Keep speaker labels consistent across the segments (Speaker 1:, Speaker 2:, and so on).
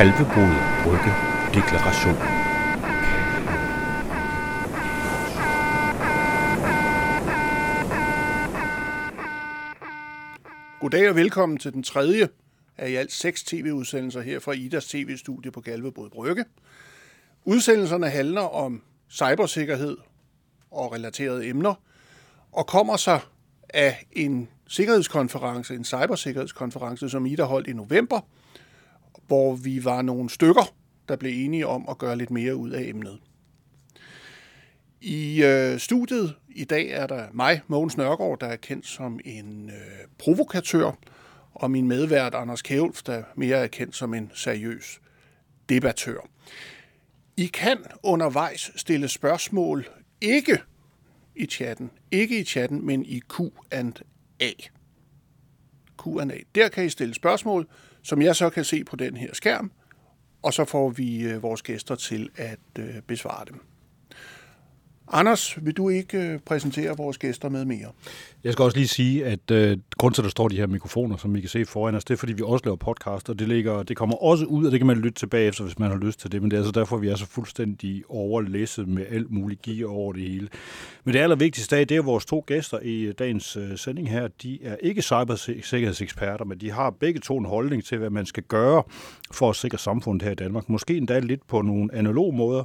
Speaker 1: Kalvebod Brygge Deklaration.
Speaker 2: Goddag og velkommen til den tredje af i alt seks tv-udsendelser her fra Idas tv-studie på Kalvebod Brygge. Udsendelserne handler om cybersikkerhed og relaterede emner, og kommer sig af en sikkerhedskonference, en cybersikkerhedskonference, som Ida holdt i november, hvor vi var nogle stykker, der blev enige om at gøre lidt mere ud af emnet. I øh, studiet i dag er der mig, Mogens Nørgaard, der er kendt som en øh, provokatør, og min medvært Anders Kævlf, der mere er kendt som en seriøs debattør. I kan undervejs stille spørgsmål, ikke i chatten, ikke i chatten, men i Q&A. Q&A. Der kan I stille spørgsmål, som jeg så kan se på den her skærm, og så får vi øh, vores gæster til at øh, besvare dem. Anders, vil du ikke øh, præsentere vores gæster med mere?
Speaker 3: Jeg skal også lige sige, at øh, grund til, at der står de her mikrofoner, som I kan se foran os, det er, fordi vi også laver podcast, og det, ligger, det kommer også ud, og det kan man lytte tilbage efter, hvis man har lyst til det. Men det er altså derfor, vi er så fuldstændig overlæsset med alt muligt gear over det hele. Men det allervigtigste af, det er vores to gæster i øh, dagens øh, sending her. De er ikke cybersikkerhedseksperter, men de har begge to en holdning til, hvad man skal gøre for at sikre samfundet her i Danmark. Måske endda lidt på nogle analoge måder.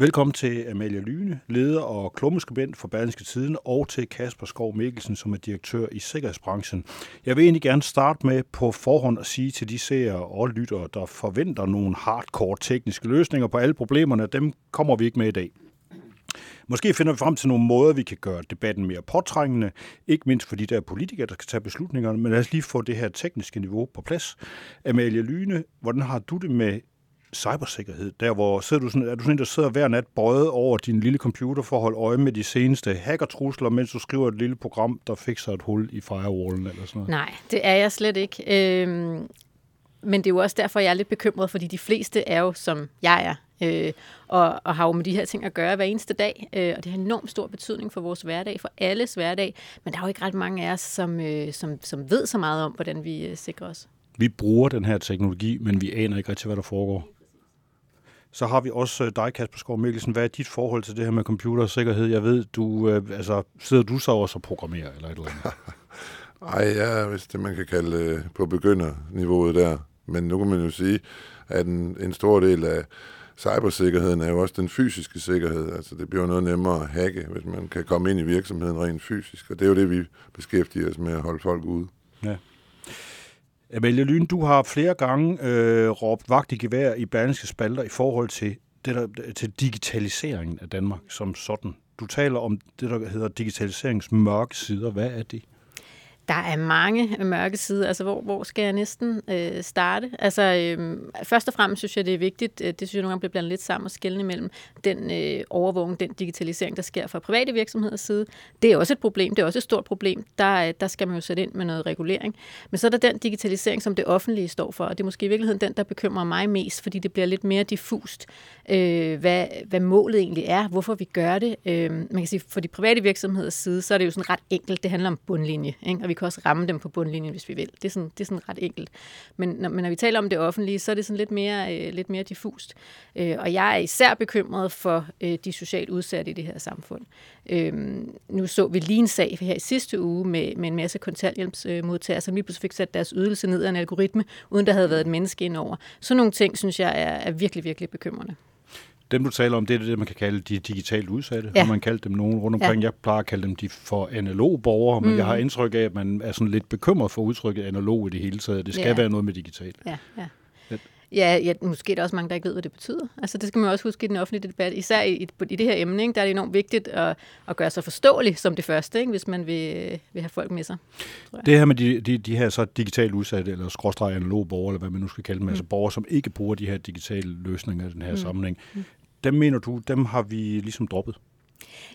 Speaker 3: Velkommen til Amalie Lyne, leder og klummeskribent for Berlingske Tiden, og til Kasper Skov Mikkelsen, som er direktør i sikkerhedsbranchen. Jeg vil egentlig gerne starte med på forhånd at sige til de seere og lyttere, der forventer nogle hardcore tekniske løsninger på alle problemerne, dem kommer vi ikke med i dag. Måske finder vi frem til nogle måder, vi kan gøre debatten mere påtrængende, ikke mindst for de der politikere, der skal tage beslutningerne, men lad os lige få det her tekniske niveau på plads. Amalie Lyne, hvordan har du det med cybersikkerhed, der hvor sidder du sådan, er du sådan en, der sidder hver nat bøjet over din lille computer for at holde øje med de seneste hackertrusler, mens du skriver et lille program, der fikser et hul i firewallen eller sådan noget?
Speaker 4: Nej, det er jeg slet ikke. Øhm, men det er jo også derfor, jeg er lidt bekymret, fordi de fleste er jo, som jeg er, øh, og, og har jo med de her ting at gøre hver eneste dag, øh, og det har enormt stor betydning for vores hverdag, for alles hverdag, men der er jo ikke ret mange af os, som, øh, som, som ved så meget om, hvordan vi øh, sikrer os.
Speaker 3: Vi bruger den her teknologi, men vi aner ikke rigtig, hvad der foregår. Så har vi også øh, dig, Kasper Skov Mikkelsen. Hvad er dit forhold til det her med computersikkerhed? Jeg ved, du, øh, altså, sidder du så også og programmerer eller et eller andet?
Speaker 5: Ej, ja, hvis det man kan kalde øh, på begynderniveauet der. Men nu kan man jo sige, at en, en stor del af cybersikkerheden er jo også den fysiske sikkerhed. Altså det bliver noget nemmere at hacke, hvis man kan komme ind i virksomheden rent fysisk. Og det er jo det, vi beskæftiger os med at holde folk ude. Ja.
Speaker 3: Amalie Lyn, du har flere gange øh, råbt vagt i gevær i Berlingske Spalter i forhold til, det der, til digitaliseringen af Danmark som sådan. Du taler om det, der hedder digitaliseringens mørke sider. Hvad er det?
Speaker 4: Der er mange mørke sider. Altså, hvor, hvor skal jeg næsten øh, starte? Altså, øh, først og fremmest synes jeg, det er vigtigt, øh, det synes jeg nogle gange bliver blandet lidt sammen og skældende imellem den øh, overvågning, den digitalisering, der sker fra private virksomheders side. Det er også et problem, det er også et stort problem. Der, øh, der skal man jo sætte ind med noget regulering. Men så er der den digitalisering, som det offentlige står for, og det er måske i virkeligheden den, der bekymrer mig mest, fordi det bliver lidt mere diffust, øh, hvad, hvad målet egentlig er, hvorfor vi gør det. Øh, man kan sige, for de private virksomheders side, så er det jo sådan ret enkelt, det handler om bundlinje, ikke? og vi kan også ramme dem på bundlinjen, hvis vi vil. Det er sådan, det er sådan ret enkelt. Men når, men når vi taler om det offentlige, så er det sådan lidt mere, øh, lidt mere diffust. Øh, og jeg er især bekymret for øh, de socialt udsatte i det her samfund. Øh, nu så vi lige en sag her i sidste uge med, med en masse kontanthjælpsmodtagere, som lige pludselig fik sat deres ydelse ned af en algoritme, uden der havde været et menneske indover. Så nogle ting, synes jeg, er, er virkelig, virkelig bekymrende.
Speaker 3: Dem, du taler om, det er det, man kan kalde de digitalt udsatte. Ja. Man kalder dem nogen rundt omkring. Ja. Jeg plejer at kalde dem de for analog borgere, men mm. jeg har indtryk af, at man er sådan lidt bekymret for udtrykket analog i det hele taget. Det skal ja. være noget med digitalt.
Speaker 4: Ja, ja. Ja, ja, måske er der også mange, der ikke ved, hvad det betyder. Altså, det skal man også huske i den offentlige debat. Især i, i det her emne, ikke, der er det enormt vigtigt at, at gøre sig forståelig som det første, ikke, hvis man vil, vil have folk med sig.
Speaker 3: Det her med de, de, de her så digitalt udsatte, eller skråstrej analog borgere, eller hvad man nu skal kalde dem, altså mm. altså borgere, som ikke bruger de her digitale løsninger i den her mm. sammenhæng. Mm dem mener du, dem har vi ligesom droppet?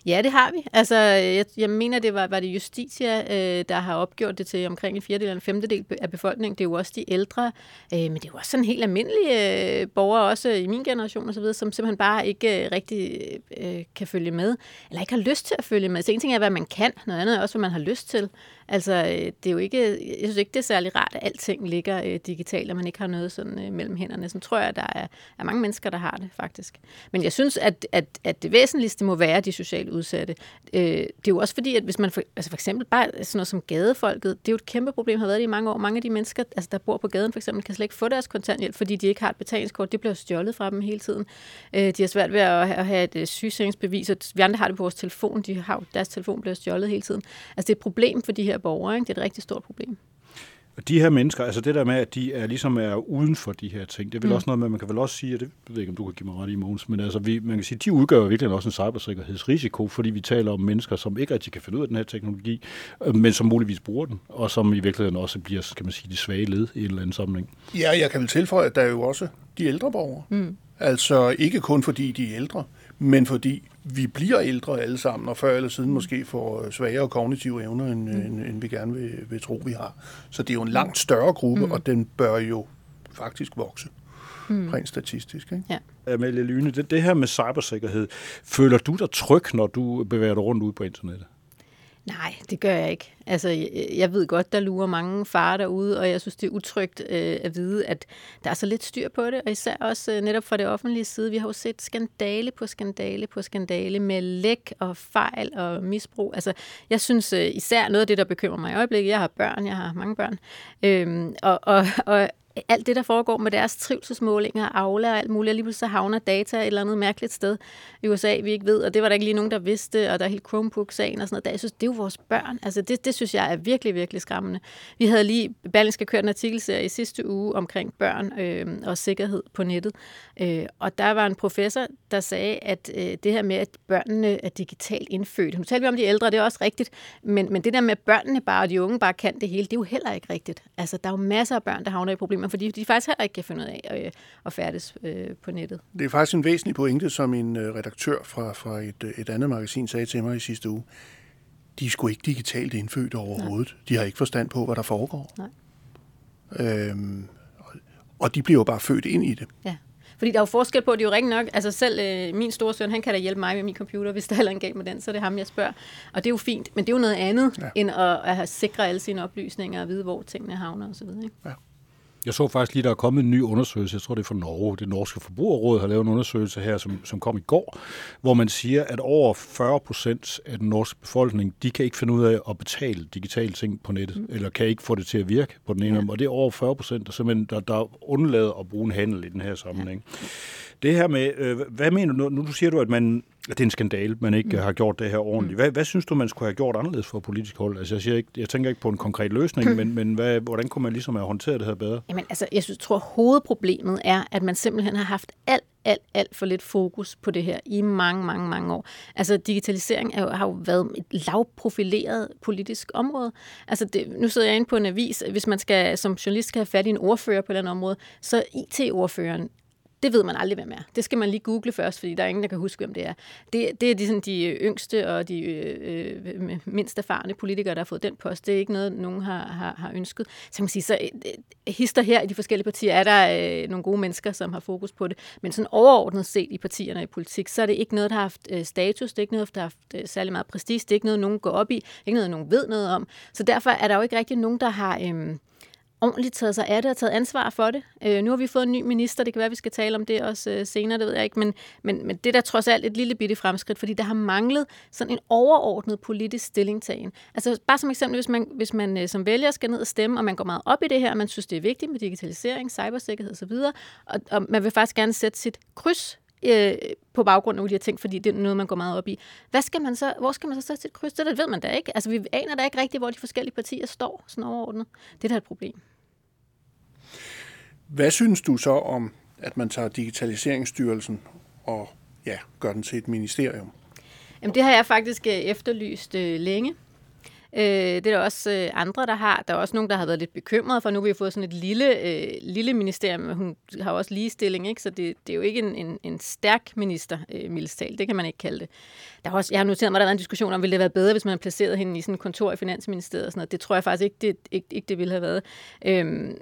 Speaker 4: Ja, det har vi. Altså, jeg, jeg mener, det var, var det Justitia, øh, der har opgjort det til omkring en fjerdedel eller en femtedel af befolkningen. Det er jo også de ældre, øh, men det er jo også sådan helt almindelige øh, borgere, også i min generation osv., som simpelthen bare ikke øh, rigtig øh, kan følge med, eller ikke har lyst til at følge med. Så en ting er, hvad man kan, noget andet er også, hvad man har lyst til. Altså, øh, det er jo ikke, jeg synes ikke, det er særlig rart, at alting ligger øh, digitalt, og man ikke har noget sådan øh, mellem hænderne. Så tror jeg, at der er, er mange mennesker, der har det, faktisk. Men jeg synes, at, at, at det væsentligste må være de socialt udsatte. Øh, det er jo også fordi, at hvis man for, altså for eksempel bare sådan noget som gadefolket, det er jo et kæmpe problem, har været det i mange år. Mange af de mennesker, altså der bor på gaden for eksempel, kan slet ikke få deres kontanthjælp, fordi de ikke har et betalingskort. Det bliver stjålet fra dem hele tiden. Øh, de har svært ved at, at have et øh, sygesikringsbevis, og vi andre har det på vores telefon. De har, deres telefon bliver stjålet hele tiden. Altså det er et problem for de her borgere. Ikke? Det er et rigtig stort problem.
Speaker 3: Og de her mennesker, altså det der med, at de er ligesom er uden for de her ting, det er vel mm. også noget med, man kan vel også sige, og det ved jeg ikke, om du kan give mig ret i, Mogens, men altså vi, man kan sige, de udgør virkelig også en cybersikkerhedsrisiko, fordi vi taler om mennesker, som ikke rigtig kan finde ud af den her teknologi, øh, men som muligvis bruger den, og som i virkeligheden også bliver, kan man sige, de svage led i en eller anden sammenhæng.
Speaker 2: Ja, jeg kan vel tilføje, at der er jo også de ældre borgere. Mm. Altså ikke kun fordi de er ældre, men fordi vi bliver ældre alle sammen, og før eller siden måske får svagere kognitive evner, end, mm. end, end vi gerne vil, vil tro, vi har. Så det er jo en langt større gruppe, mm. og den bør jo faktisk vokse. Mm. Rent statistisk. Ikke?
Speaker 3: Ja. Amalie Lyne, det, det her med cybersikkerhed, føler du dig tryg, når du bevæger dig rundt ude på internettet?
Speaker 4: Nej, det gør jeg ikke. Altså, jeg ved godt, der lurer mange farer derude, og jeg synes, det er utrygt øh, at vide, at der er så lidt styr på det, og især også øh, netop fra det offentlige side. Vi har jo set skandale på skandale på skandale med læk og fejl og misbrug. Altså, jeg synes øh, især noget af det, der bekymrer mig i øjeblikket, jeg har børn, jeg har mange børn, øh, og, og, og alt det, der foregår med deres trivselsmålinger, Aula og alt muligt, og lige pludselig havner data et eller andet mærkeligt sted i USA, vi ikke ved, og det var der ikke lige nogen, der vidste, og der er helt Chromebook-sagen og sådan noget. Der, jeg synes, det er jo vores børn. Altså, det, det synes jeg er virkelig, virkelig skræmmende. Vi havde lige, Berlingske kørt en artikelserie i sidste uge omkring børn øh, og sikkerhed på nettet, øh, og der var en professor, der sagde, at øh, det her med, at børnene er digitalt indfødt, nu taler vi om de ældre, det er også rigtigt, men, men det der med, at børnene bare og de unge bare kan det hele, det er jo heller ikke rigtigt. Altså, der er jo masser af børn, der havner i problemer problemer, fordi de faktisk heller ikke kan finde ud af at, øh, at færdes øh, på nettet.
Speaker 2: Det er faktisk en væsentlig pointe, som en øh, redaktør fra, fra et, et andet magasin sagde til mig i sidste uge. De er sgu ikke digitalt indfødt overhovedet. Nej. De har ikke forstand på, hvad der foregår. Nej. Øhm, og de bliver jo bare født ind i det.
Speaker 4: Ja. Fordi der er jo forskel på, det er jo rigtig nok, altså selv øh, min store søn, han kan da hjælpe mig med min computer, hvis der er en galt med den, så det er ham, jeg spørger. Og det er jo fint, men det er jo noget andet, ja. end at, at sikre alle sine oplysninger og vide, hvor tingene havner osv. Ikke? Ja.
Speaker 3: Jeg så faktisk lige, der er kommet en ny undersøgelse, jeg tror det er fra Norge, det norske forbrugerråd har lavet en undersøgelse her, som, som kom i går, hvor man siger, at over 40 procent af den norske befolkning, de kan ikke finde ud af at betale digitale ting på nettet, mm. eller kan ikke få det til at virke på den ene ja. og det er over 40 procent, der simpelthen der, der undlader at bruge en handel i den her sammenhæng. Ja. Det her med, øh, hvad mener du, nu du siger du, at man det er en skandal, man ikke mm. har gjort det her ordentligt. Mm. Hvad, hvad synes du, man skulle have gjort anderledes for politisk hold? Altså, jeg, siger ikke, jeg tænker ikke på en konkret løsning, mm. men, men hvad, hvordan kunne man ligesom have håndteret det her bedre?
Speaker 4: Jamen, altså, jeg synes, tror, hovedproblemet er, at man simpelthen har haft alt, alt, alt for lidt fokus på det her i mange, mange, mange år. Altså, digitalisering er jo, har jo været et lavprofileret politisk område. Altså, det, nu sidder jeg inde på en avis. Hvis man skal som journalist skal have fat i en ordfører på den område, så IT-ordføreren det ved man aldrig, hvem er. Det skal man lige google først, fordi der er ingen, der kan huske, hvem det er. Det, det er de, sådan, de yngste og de øh, øh mindst erfarne politikere, der har fået den post. Det er ikke noget, nogen har, har, har ønsket. Så man kan sige, så øh, øh, hister her i de forskellige partier er der øh, nogle gode mennesker, som har fokus på det. Men sådan overordnet set i partierne i politik, så er det ikke noget, der har haft øh, status. Det er ikke noget, der har haft øh, særlig meget prestige. Det er ikke noget, nogen går op i. Det er ikke noget, nogen ved noget om. Så derfor er der jo ikke rigtig nogen, der har... Øh, ordentligt taget sig af det og taget ansvar for det. Øh, nu har vi fået en ny minister, det kan være, vi skal tale om det også øh, senere, det ved jeg ikke, men, men, men det er da trods alt et lille bitte fremskridt, fordi der har manglet sådan en overordnet politisk stillingtagen. Altså bare som eksempel, hvis man, hvis man øh, som vælger skal ned og stemme, og man går meget op i det her, og man synes, det er vigtigt med digitalisering, cybersikkerhed osv., og, og man vil faktisk gerne sætte sit kryds øh, på baggrund af de her ting, fordi det er noget, man går meget op i. Hvad skal man så, hvor skal man så sætte sit kryds? Det ved man da ikke. Altså, vi aner da ikke rigtigt, hvor de forskellige partier står sådan overordnet. Det er da et problem.
Speaker 2: Hvad synes du så om, at man tager Digitaliseringsstyrelsen og ja, gør den til et ministerium?
Speaker 4: Jamen, det har jeg faktisk øh, efterlyst øh, længe. Øh, det er der også øh, andre, der har. Der er også nogen, der har været lidt bekymrede, for nu har vi fået sådan et lille, øh, lille ministerium. Hun har også ligestilling, ikke? så det, det er jo ikke en, en, en stærk minister, øh, mildestal. Det kan man ikke kalde det. Der er også, jeg har noteret mig, at der har været en diskussion om, ville det have været bedre, hvis man placerede hende i sådan et kontor i Finansministeriet og sådan noget. Det tror jeg faktisk ikke, det, ikke, ikke det ville have været. Øh,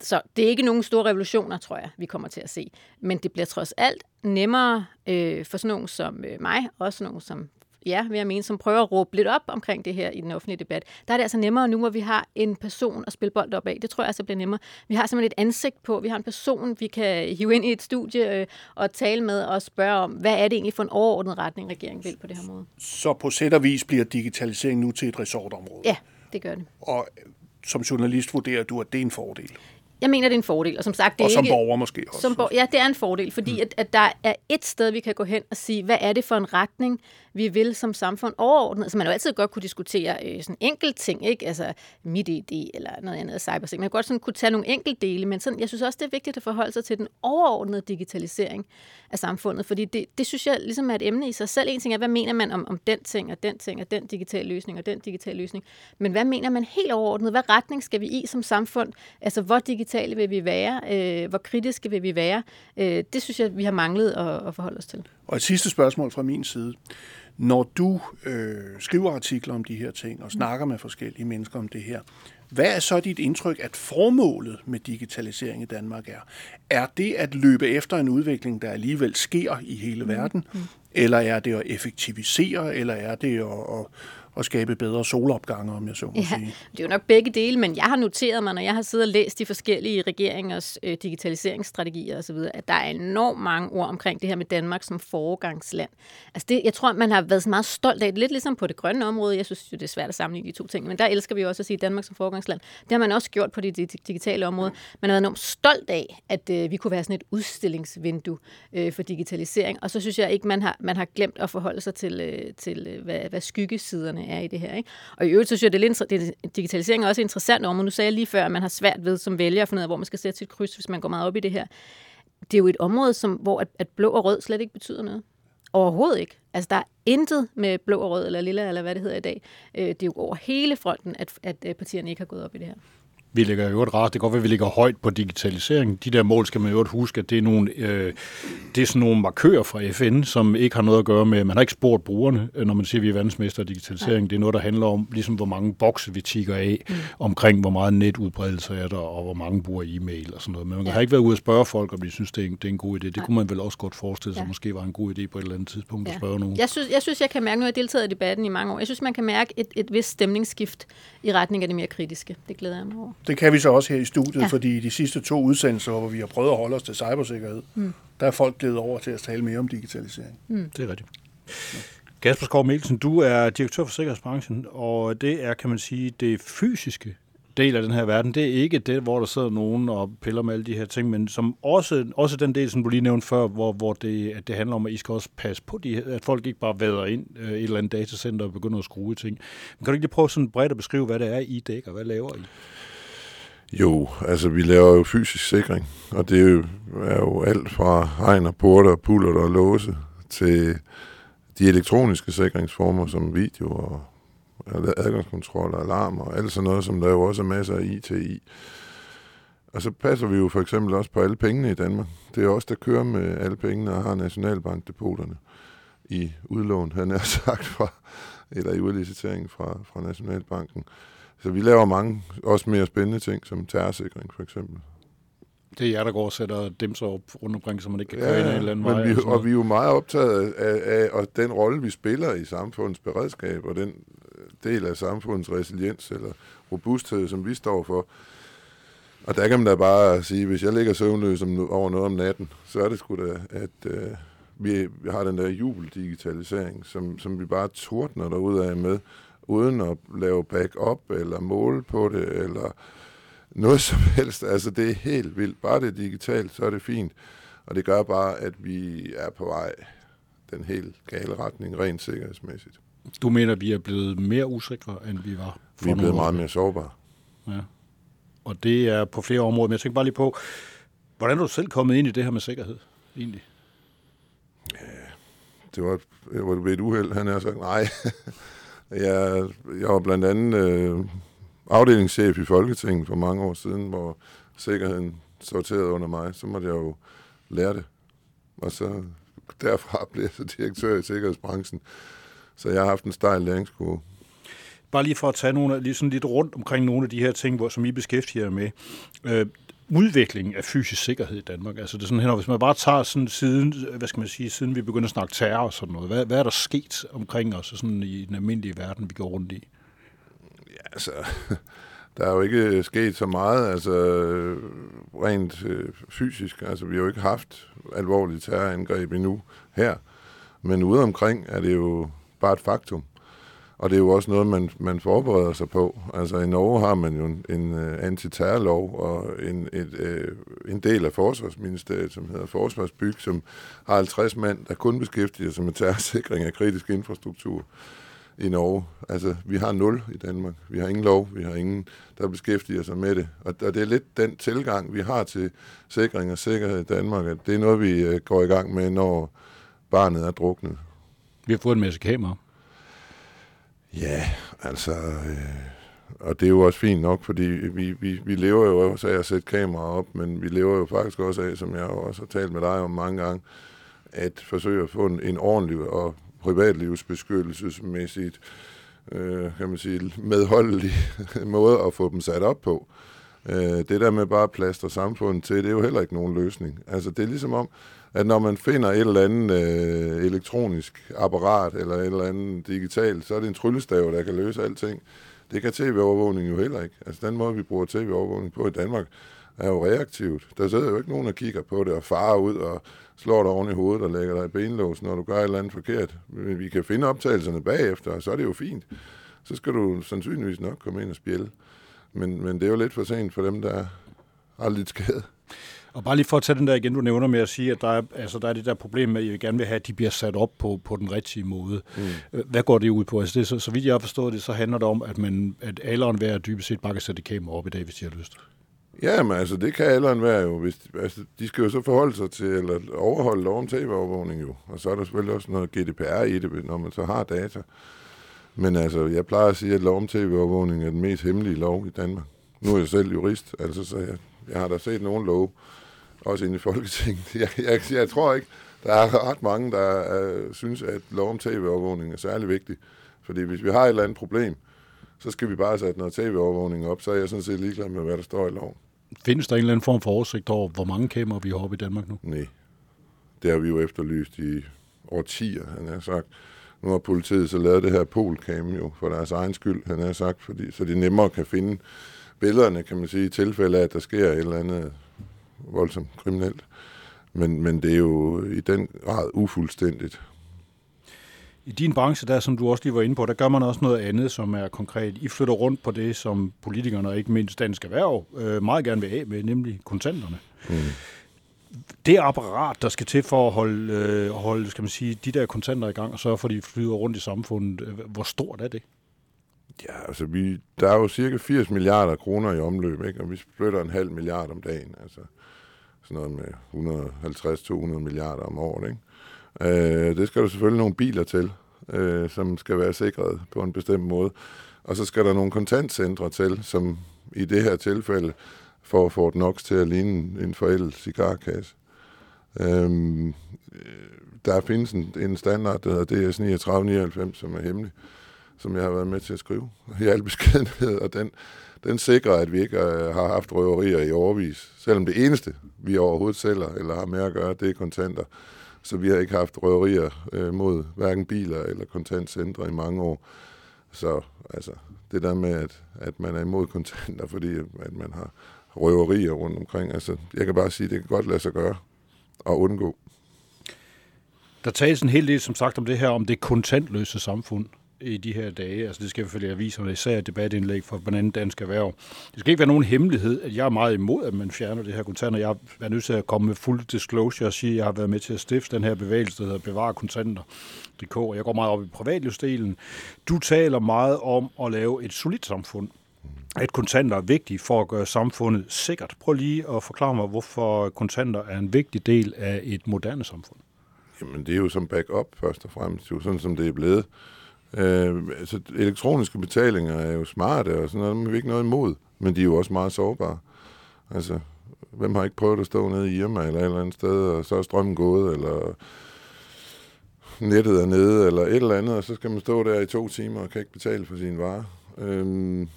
Speaker 4: så det er ikke nogen store revolutioner, tror jeg, vi kommer til at se. Men det bliver trods alt nemmere øh, for sådan nogen som øh, mig, også nogen som ja, vil jeg mene, som prøver at råbe lidt op omkring det her i den offentlige debat. Der er det altså nemmere nu, hvor vi har en person at spille bold op af. Det tror jeg altså bliver nemmere. Vi har simpelthen et ansigt på. Vi har en person, vi kan hive ind i et studie øh, og tale med og spørge om, hvad er det egentlig for en overordnet retning, regeringen vil på det her måde.
Speaker 2: Så på sæt og vis bliver digitalisering nu til et resortområde.
Speaker 4: Ja, det gør det.
Speaker 2: Og som journalist vurderer du, at det er en fordel.
Speaker 4: Jeg mener, det er en fordel, og som sagt... Det
Speaker 2: og
Speaker 4: er
Speaker 2: som
Speaker 4: ikke,
Speaker 2: borger måske også.
Speaker 4: Som borger, ja, det er en fordel, fordi mm. at, at der er et sted, vi kan gå hen og sige, hvad er det for en retning, vi vil som samfund overordnet. Altså man har jo altid godt kunne diskutere øh, sådan enkelt ting, ikke? Altså mit idé eller noget andet cybersing. Man kan godt sådan kunne tage nogle enkelt dele, men sådan, jeg synes også, det er vigtigt at forholde sig til den overordnede digitalisering af samfundet, fordi det, det synes jeg ligesom er et emne i sig selv. En ting er, hvad mener man om, om den ting og den ting og den digitale løsning og den digitale løsning, men hvad mener man helt overordnet? Hvad retning skal vi i som samfund? Altså hvor digitale vil vi være? Øh, hvor kritiske vil vi være? Øh, det synes jeg, vi har manglet at, at forholde os til.
Speaker 2: Og et sidste spørgsmål fra min side. Når du øh, skriver artikler om de her ting og snakker med forskellige mennesker om det her, hvad er så dit indtryk, at formålet med digitalisering i Danmark er? Er det at løbe efter en udvikling, der alligevel sker i hele mm. verden? Mm. Eller er det at effektivisere? Eller er det at, at, at skabe bedre solopgange, om jeg så må ja, sige.
Speaker 4: det er jo nok begge dele, men jeg har noteret mig, når jeg har siddet og læst de forskellige regeringers øh, digitaliseringsstrategier osv., at der er enormt mange ord omkring det her med Danmark som foregangsland. Altså det, jeg tror, man har været meget stolt af det, lidt ligesom på det grønne område. Jeg synes jo, det er svært at sammenligne de to ting, men der elsker vi også at sige Danmark som foregangsland. Det har man også gjort på det digitale område. Man har været enormt stolt af, at øh, vi kunne være sådan et udstillingsvindue øh, for digitalisering, og så synes jeg ikke, man har, man har glemt at forholde sig til, øh, til øh, hvad, hvad skyggesiderne er i det her. Ikke? Og i øvrigt så synes jeg, det er lidt, det, digitalisering er også interessant om, og nu sagde jeg lige før, at man har svært ved som vælger at finde ud af, hvor man skal sætte sit kryds, hvis man går meget op i det her. Det er jo et område, som, hvor at, at blå og rød slet ikke betyder noget. Overhovedet ikke. Altså, der er intet med blå og rød, eller lilla, eller hvad det hedder i dag. Øh, det er jo over hele fronten, at, at øh, partierne ikke har gået op i det her.
Speaker 3: Vi ligger jo et rart. Det kan godt være, at vi ligger højt på digitalisering. De der mål skal man jo huske, at det er, nogle, øh, det er sådan nogle markører fra FN, som ikke har noget at gøre med, man har ikke spurgt brugerne, øh, når man siger, at vi er verdensmester i digitalisering. Nej. Det er noget, der handler om, ligesom hvor mange bokse vi tigger af, mm. omkring hvor meget netudbredelse er der, og hvor mange bruger e-mail og sådan noget. Men man ja. har ikke været ude at spørge folk, om de synes, det er en, det er en god idé. Det Nej. kunne man vel også godt forestille sig, ja. måske var en god idé på et eller andet tidspunkt ja. at spørge nogen.
Speaker 4: Jeg synes, jeg synes, jeg kan mærke, nu har jeg deltaget i debatten i mange år, jeg synes, man kan mærke et, et vist stemningsskift i retning af det mere kritiske. Det glæder jeg mig over.
Speaker 2: Det kan vi så også her i studiet, ja. fordi de sidste to udsendelser, hvor vi har prøvet at holde os til cybersikkerhed, mm. der er folk blevet over til at tale mere om digitalisering.
Speaker 3: Mm. Det er rigtigt. Ja. Kasper Skov Mikkelsen, du er direktør for sikkerhedsbranchen, og det er, kan man sige, det fysiske del af den her verden. Det er ikke det, hvor der sidder nogen og piller med alle de her ting, men som også, også den del, som du lige nævnte før, hvor, hvor det, at det handler om, at I skal også passe på, de, at folk ikke bare vader ind øh, et eller andet datacenter og begynder at skrue ting. Men kan du ikke lige prøve sådan bredt at beskrive, hvad det er, I dækker? Hvad laver I?
Speaker 5: Jo, altså vi laver jo fysisk sikring, og det er jo, er jo alt fra hegn og porter, puller og låse til de elektroniske sikringsformer som video og adgangskontrol og alarm og alt sådan noget, som der jo også er masser af IT i. Og så passer vi jo for eksempel også på alle pengene i Danmark. Det er også der kører med alle pengene og har Nationalbankdepoterne i udlån, han er sagt fra, eller i udlicitering fra, fra Nationalbanken. Så vi laver mange, også mere spændende ting, som terrorsikring for eksempel.
Speaker 3: Det er jer, der går og sætter dem så op rundt omkring, så man ikke kan køre ja, ind en eller anden
Speaker 5: men
Speaker 3: vej.
Speaker 5: Vi, og, og vi er jo meget optaget af, af, af den rolle, vi spiller i samfundets beredskab, og den øh, del af samfundets resiliens eller robusthed, som vi står for. Og der kan man da bare sige, hvis jeg ligger søvnløs om, over noget om natten, så er det sgu da, at øh, vi, vi har den der jubeldigitalisering, som, som vi bare tordner derud af med uden at lave backup eller måle på det, eller noget som helst. Altså, det er helt vildt. Bare det er digitalt, så er det fint. Og det gør bare, at vi er på vej den helt gale retning, rent sikkerhedsmæssigt.
Speaker 3: Du mener, at vi er blevet mere usikre, end vi var
Speaker 5: for Vi er blevet meget mere sårbare.
Speaker 3: Ja. Og det er på flere områder. Men jeg tænker bare lige på, hvordan er du selv kommet ind i det her med sikkerhed, egentlig?
Speaker 5: Ja, det var, det var et uheld, han har sagt. Nej, Jeg, jeg var blandt andet øh, afdelingschef i Folketinget for mange år siden, hvor sikkerheden sorterede under mig. Så måtte jeg jo lære det. Og så derfra blev jeg så direktør i sikkerhedsbranchen. Så jeg har haft en stejl læringskurve.
Speaker 3: bare lige for at tage nogle, lige sådan lidt rundt omkring nogle af de her ting, hvor, som I beskæftiger jer med. Øh, udviklingen af fysisk sikkerhed i Danmark. Altså det er sådan her, hvis man bare tager sådan siden, hvad skal man sige, siden vi begynder at snakke terror og sådan noget, hvad, hvad er der sket omkring os sådan i den almindelige verden, vi går rundt i?
Speaker 5: Ja, altså, der er jo ikke sket så meget, altså rent øh, fysisk. Altså, vi har jo ikke haft alvorlige terrorangreb endnu her. Men ude omkring er det jo bare et faktum. Og det er jo også noget, man, man forbereder sig på. Altså i Norge har man jo en, en uh, antiterrorlov og en, et, uh, en del af Forsvarsministeriet, som hedder Forsvarsbyg, som har 50 mand, der kun beskæftiger sig med terrorsikring af kritisk infrastruktur i Norge. Altså, vi har nul i Danmark. Vi har ingen lov, vi har ingen, der beskæftiger sig med det. Og, og det er lidt den tilgang, vi har til sikring og sikkerhed i Danmark, at det er noget, vi uh, går i gang med, når barnet er druknet.
Speaker 3: Vi har fået en masse kameraer.
Speaker 5: Ja, altså... Øh, og det er jo også fint nok, fordi vi, vi, vi lever jo også af at sætte kameraer op, men vi lever jo faktisk også af, som jeg også har talt med dig om mange gange, at forsøge at få en, en ordentlig og privatlivsbeskyttelsesmæssigt, øh, kan man sige, medholdelig måde at få dem sat op på. Øh, det der med bare at plaster samfundet til, det er jo heller ikke nogen løsning. Altså det er ligesom om, at når man finder et eller andet øh, elektronisk apparat eller et eller andet digitalt, så er det en tryllestav, der kan løse alting. Det kan tv-overvågning jo heller ikke. Altså den måde, vi bruger tv-overvågning på i Danmark, er jo reaktivt. Der sidder jo ikke nogen, der kigger på det og farer ud og slår dig oven i hovedet og lægger dig i benlås, når du gør et eller andet forkert. Men vi kan finde optagelserne bagefter, og så er det jo fint. Så skal du sandsynligvis nok komme ind og spjælde. Men, men det er jo lidt for sent for dem, der har lidt skade.
Speaker 3: Og bare lige for at tage den der igen, du nævner med at sige, at der er, altså, der er det der problem med, at jeg gerne vil have, at de bliver sat op på, på den rigtige måde. Mm. Hvad går det ud på? Altså, det, så, så vidt jeg har forstået det, så handler det om, at, man, at alle og enhver dybest set bare kan sætte kamera op i dag, hvis de har lyst.
Speaker 5: Ja, men altså, det kan alle og enhver jo. Hvis, altså, de skal jo så forholde sig til, eller overholde lov om tv-overvågning jo. Og så er der selvfølgelig også noget GDPR i det, når man så har data. Men altså, jeg plejer at sige, at lov om tv-overvågning er den mest hemmelige lov i Danmark. Nu er jeg selv jurist, altså, så jeg, jeg har da set nogen lov, også inde i Folketinget. Jeg, jeg, jeg tror ikke, der er ret mange, der uh, synes, at lov om tv-overvågning er særlig vigtig. Fordi hvis vi har et eller andet problem, så skal vi bare sætte noget tv-overvågning op, så er jeg sådan set ligeglad med, hvad der står i loven.
Speaker 3: Findes der en eller anden form for oversigt over, hvor mange kameraer vi har oppe i Danmark nu?
Speaker 5: Nej. Det har vi jo efterlyst i årtier, han har sagt. Nu har politiet så lavet det her polcam jo for deres egen skyld, han har sagt, fordi, så de nemmere kan finde billederne, kan man sige, i tilfælde af, at der sker et eller andet voldsomt kriminelt. Men, men det er jo i den grad ufuldstændigt.
Speaker 3: I din branche, der som du også lige var inde på, der gør man også noget andet, som er konkret. I flytter rundt på det, som politikerne og ikke mindst dansk erhverv øh, meget gerne vil af med, nemlig kontanterne. Mm. Det apparat, der skal til for at holde, øh, holde skal man sige, de der kontanter i gang og sørge for, at de flyder rundt i samfundet, øh, hvor stort er det?
Speaker 5: Ja, altså vi, der er jo cirka 80 milliarder kroner i omløb, ikke? og vi flytter en halv milliard om dagen. Altså sådan noget med 150-200 milliarder om året. Ikke? Øh, det skal der selvfølgelig nogle biler til, øh, som skal være sikret på en bestemt måde. Og så skal der nogle kontantcentre til, som i det her tilfælde får Fort Knox til at ligne en forældet cigarkasse. Øhm, øh, der findes en, en standard, der hedder DS 3999, som er hemmelig, som jeg har været med til at skrive i al beskedenhed, og den, den sikrer, at vi ikke øh, har haft røverier i overvis. Selvom det eneste, vi overhovedet sælger eller har med at gøre, det er kontanter. Så vi har ikke haft røverier øh, mod hverken biler eller kontantcentre i mange år. Så altså, det der med, at, at man er imod kontanter, fordi at man har røverier rundt omkring, altså, jeg kan bare sige, at det kan godt lade sig gøre og undgå.
Speaker 3: Der tales en hel del, som sagt, om det her, om det kontantløse samfund i de her dage. Altså det skal selvfølgelig aviserne, især et debatindlæg for blandt andet Dansk Erhverv. Det skal ikke være nogen hemmelighed, at jeg er meget imod, at man fjerner det her kontanter. Jeg er nødt til at komme med fuld disclosure og sige, at jeg har været med til at stifte den her bevægelse, der hedder Bevare Kontanter.dk, og jeg går meget op i privatlivsdelen. Du taler meget om at lave et solidt samfund at kontanter er vigtige for at gøre samfundet sikkert. Prøv lige at forklare mig, hvorfor kontanter er en vigtig del af et moderne samfund.
Speaker 5: Jamen, det er jo som backup først og fremmest, jo sådan som det er blevet. Øh, altså, elektroniske betalinger er jo smarte og sådan noget, men vi ikke noget imod, men de er jo også meget sårbare. Altså, hvem har ikke prøvet at stå nede i Irma eller et eller andet sted, og så er strømmen gået, eller nettet er nede, eller et eller andet, og så skal man stå der i to timer og kan ikke betale for sine varer. Øhm,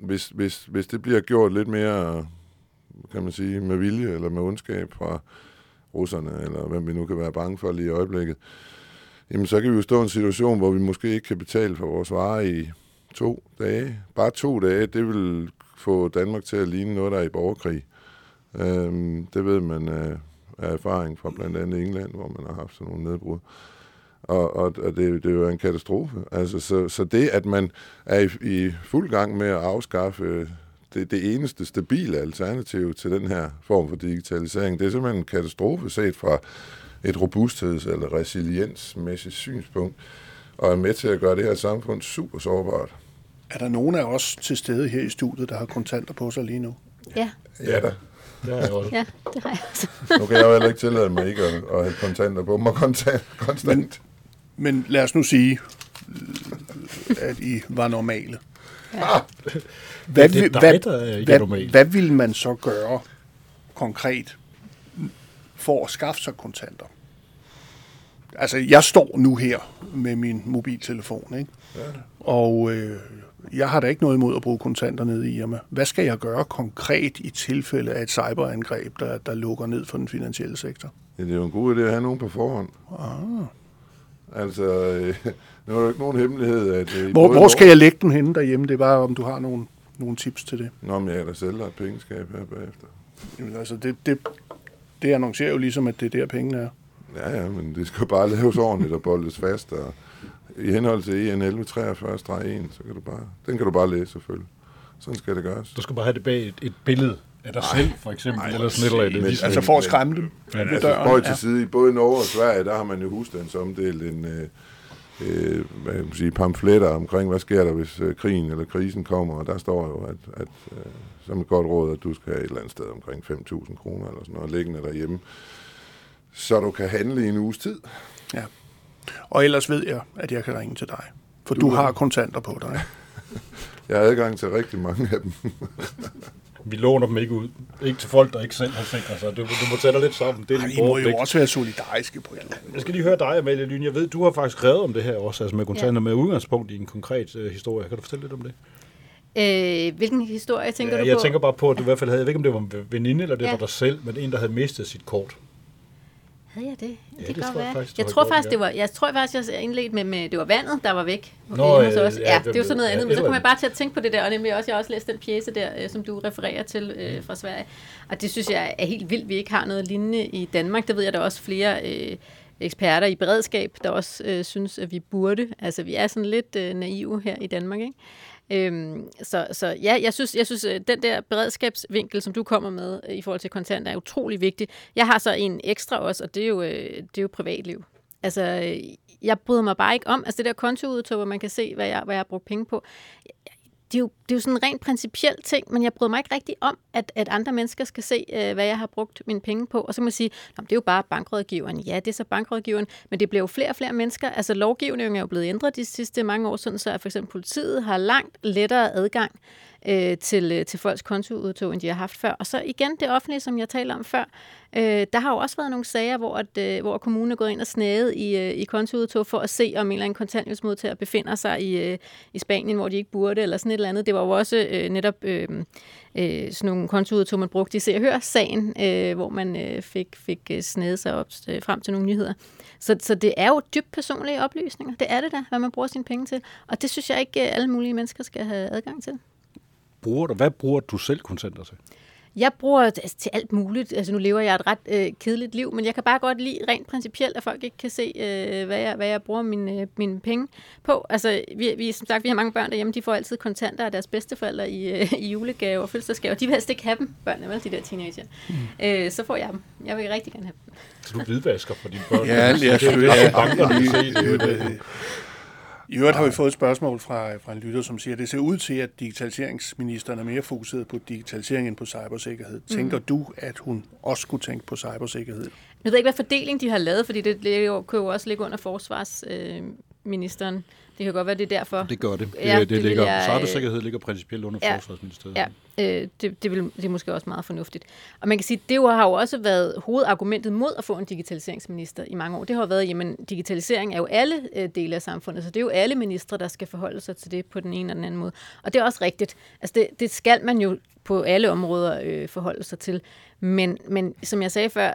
Speaker 5: hvis, hvis, hvis det bliver gjort lidt mere, kan man sige, med vilje eller med ondskab fra russerne, eller hvem vi nu kan være bange for lige i øjeblikket, jamen så kan vi jo stå i en situation, hvor vi måske ikke kan betale for vores varer i to dage. Bare to dage, det vil få Danmark til at ligne noget, der er i borgerkrig. Øhm, det ved man øh, af erfaring fra blandt andet England, hvor man har haft sådan nogle nedbrud. Og, og, og det, det er jo en katastrofe. Altså, så, så det, at man er i, i fuld gang med at afskaffe det, det eneste stabile alternativ til den her form for digitalisering, det er simpelthen en katastrofe set fra et robustheds- eller resiliensmæssigt synspunkt, og er med til at gøre det her samfund super sårbart.
Speaker 2: Er der nogen af os til stede her i studiet, der har kontanter på sig lige nu?
Speaker 4: Ja,
Speaker 5: Ja da.
Speaker 3: Det har jeg også.
Speaker 4: ja, det har jeg også.
Speaker 5: Nu kan jeg jo heller ikke tillade mig ikke at, at have kontanter på mig konstant. konstant.
Speaker 2: Men lad os nu sige, at I var normale. Hvad,
Speaker 3: Det er
Speaker 2: vil-
Speaker 3: dig,
Speaker 2: hvad,
Speaker 3: der ikke
Speaker 2: hvad,
Speaker 3: normal.
Speaker 2: hvad vil man så gøre konkret for at skaffe sig kontanter? Altså, jeg står nu her med min mobiltelefon, ikke? Ja. Og øh, jeg har da ikke noget imod at bruge kontanter ned i Irma. Hvad skal jeg gøre konkret i tilfælde af et cyberangreb, der, der lukker ned for den finansielle sektor?
Speaker 5: Ja, det er jo en god idé at have nogen på forhånd.
Speaker 2: Ah.
Speaker 5: Altså, øh, nu er der jo ikke nogen hemmelighed, at... Øh,
Speaker 2: Hvor, hvor skal jeg lægge dem henne derhjemme? Det er bare, om du har nogle, nogle tips til det.
Speaker 5: Nå, men jeg kan da selv et pengeskab her bagefter.
Speaker 2: Jamen, altså, det, det, det annoncerer jo ligesom, at det er der pengene er.
Speaker 5: Ja, ja, men det skal bare laves ordentligt og boldes fast, og i henhold til E EN 1143-1, så kan du bare, den kan du bare læse selvfølgelig. Sådan skal det gøres.
Speaker 3: Du skal bare have det bag et, et billede af dig selv, for eksempel,
Speaker 5: Ej,
Speaker 3: eller sådan et eller andet.
Speaker 5: men-
Speaker 2: Altså for at skræmme dem
Speaker 3: Ja,
Speaker 2: ved
Speaker 5: Altså,
Speaker 2: døren.
Speaker 5: spøj til
Speaker 2: Ja.
Speaker 5: side, i både Norge og Sverige, der har man jo husstandsomdelt en øh, øh, hvad kan man sige, pamfletter omkring, hvad sker der, hvis øh, krigen eller krisen kommer, og der står jo, at, at øh, som et godt råd, at du skal have et eller andet sted omkring 5.000 kroner eller sådan noget liggende derhjemme, så du kan handle i en uges tid.
Speaker 2: Ja. Og ellers ved jeg, at jeg kan ringe til dig. For du,
Speaker 5: Du har-
Speaker 2: kontanter på dig.
Speaker 5: Jeg har adgang til rigtig mange af dem.
Speaker 3: Vi låner dem ikke ud. Ikke til folk, der ikke selv har sikret sig. Du, du må tage dig lidt sammen. Det er
Speaker 2: Ej, I må jo også være solidariske på en eller anden
Speaker 3: Jeg skal lige høre dig, Amalie Lyn. Jeg ved, du har faktisk skrevet om det her også, altså med kontanter, ja. med udgangspunkt i en konkret øh, historie. Kan du fortælle lidt om det?
Speaker 4: Øh, hvilken historie tænker
Speaker 3: ja,
Speaker 4: du
Speaker 3: jeg
Speaker 4: på?
Speaker 3: tænker bare på, at du i hvert fald havde, jeg ved ikke, om det var en veninde, eller det
Speaker 4: Ja.
Speaker 3: var dig selv, men en, der havde mistet sit kort.
Speaker 4: Havde jeg det?
Speaker 3: Ja,
Speaker 4: det,
Speaker 3: det tror jeg faktisk,
Speaker 4: jeg tror faktisk, det var, jeg tror faktisk, jeg indledte med, med, det var vandet, der var væk.
Speaker 3: Nå, øh,
Speaker 4: også.
Speaker 3: ja,
Speaker 4: ja,
Speaker 3: det
Speaker 4: er jo sådan noget
Speaker 3: ja,
Speaker 4: andet,
Speaker 3: det
Speaker 4: men så kommer jeg bare til at tænke på det der, og nemlig også, jeg har også læst den pjæse der, øh, som du refererer til øh, fra Sverige. Og det synes jeg er helt vildt, vi ikke har noget lignende i Danmark. Det ved jeg, der er også flere øh, eksperter i beredskab, der også øh, synes, at vi burde. Altså, vi er sådan lidt øh, naive her i Danmark, ikke? Øhm, så, så ja, jeg synes, jeg synes, øh, den der beredskabsvinkel, som du kommer med øh, i forhold til kontanter, er utrolig vigtig. Jeg har så en ekstra også, og det er jo, øh, det er jo privatliv. Altså, jeg bryder mig bare ikke om, altså det der kontoudtog, hvor man kan se, hvad jeg, hvad jeg har brugt penge på. Det er, jo, det er jo sådan en rent principiel ting, men jeg bryder mig ikke rigtig om, at, at andre mennesker skal se, øh, hvad jeg har brugt mine penge på. Og så kan man sige, Nå, det er jo bare bankrådgiveren. Ja, det er så bankrådgiveren, men det bliver jo flere og flere mennesker. Altså lovgivningen er jo blevet ændret de sidste mange år, sådan så at for eksempel politiet har langt lettere adgang øh, til, øh, til folks kontoudtog, end de har haft før. Og så igen det offentlige, som jeg talte om før. Øh, der har jo også været nogle sager, hvor, at, øh, hvor kommunen er gået ind og snaget i, øh, i kontoudtog for at se, om en eller anden kontanthjælpsmodtager befinder sig i, øh, i Spanien, hvor de ikke burde, eller sådan et eller andet. Det var jo også øh, netop øh, øh, sådan nogle kontoudtog, man brugte i Se og Hør-sagen, øh, hvor man øh, fik, fik øh, sig op øh, frem til nogle nyheder. Så, så det er jo dybt personlige oplysninger. Det er det da, hvad man bruger sine penge til. Og det synes jeg ikke, øh, alle mulige mennesker skal have adgang til.
Speaker 3: Bruger du, hvad bruger du selv kontanter til?
Speaker 4: Jeg bruger det altså, til alt muligt. Altså, nu lever jeg et ret øh, kedeligt liv, men jeg kan bare godt lide rent principielt, at folk ikke kan se, øh, hvad, jeg, hvad jeg bruger mine, øh, mine penge på. Altså, vi, vi, som sagt, vi har mange børn derhjemme, de får altid kontanter af deres bedsteforældre i, øh, i julegave og fødselsdagsgave. De vil helst ikke have dem, børnene, vel, de der teenager. Mm. Øh, så får jeg dem. Jeg vil rigtig gerne have dem.
Speaker 3: Så du hvidvasker for dine børn?
Speaker 2: Ja, jeg
Speaker 3: er jo
Speaker 2: ja.
Speaker 3: ja, banker,
Speaker 2: I øvrigt har vi fået et spørgsmål fra, fra en lytter, som siger, at det ser ud til, at digitaliseringsministeren er mere fokuseret på digitalisering end på cybersikkerhed. Tænker du, at hun også skulle tænke på cybersikkerhed?
Speaker 4: Jeg ved ikke, hvad fordeling de har lavet, fordi det kan jo også ligge under forsvarsministeren. Øh, Det kan godt være, det er derfor.
Speaker 3: Det gør det.
Speaker 4: Ja,
Speaker 3: det,
Speaker 4: det
Speaker 3: det ligger,
Speaker 4: jeg, øh,
Speaker 3: cybersikkerhed ligger principielt under
Speaker 4: ja,
Speaker 3: Forsvarsministeriet.
Speaker 4: Ja, øh, det, det, vil, det er måske også meget fornuftigt. Og man kan sige, det har jo også været hovedargumentet mod at få en digitaliseringsminister i mange år. Det har jo været, jamen digitalisering er jo alle øh, dele af samfundet, så det er jo alle ministre, der skal forholde sig til det på den ene eller den anden måde. Og det er også rigtigt. Altså det, det skal man jo på alle områder øh, forholde sig til. Men, men som jeg sagde før,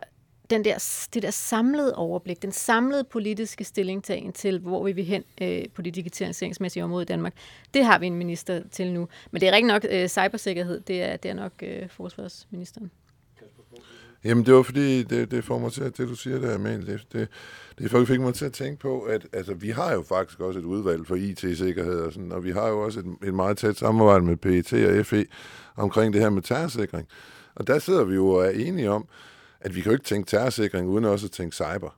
Speaker 4: den der, det der samlede overblik, den samlede politiske stillingtagen til, hvor vi vil hen øh, på det digitaliseringsmæssige område i Danmark, det har vi en minister til nu. Men det er rigtig nok øh, cybersikkerhed, det er, det er nok øh, forsvarsministeren.
Speaker 5: Jamen, det var fordi, det, det får mig til, at det du siger der, Amal, det, det, det fik mig til at tænke på, at altså, vi har jo faktisk også et udvalg for IT-sikkerhed, og, sådan, og vi har jo også et, et meget tæt samarbejde med PET og FE omkring det her med terrorsikring. Og der sidder vi jo og er enige om, at vi kan jo ikke tænke terrorsikring uden også at tænke cyber.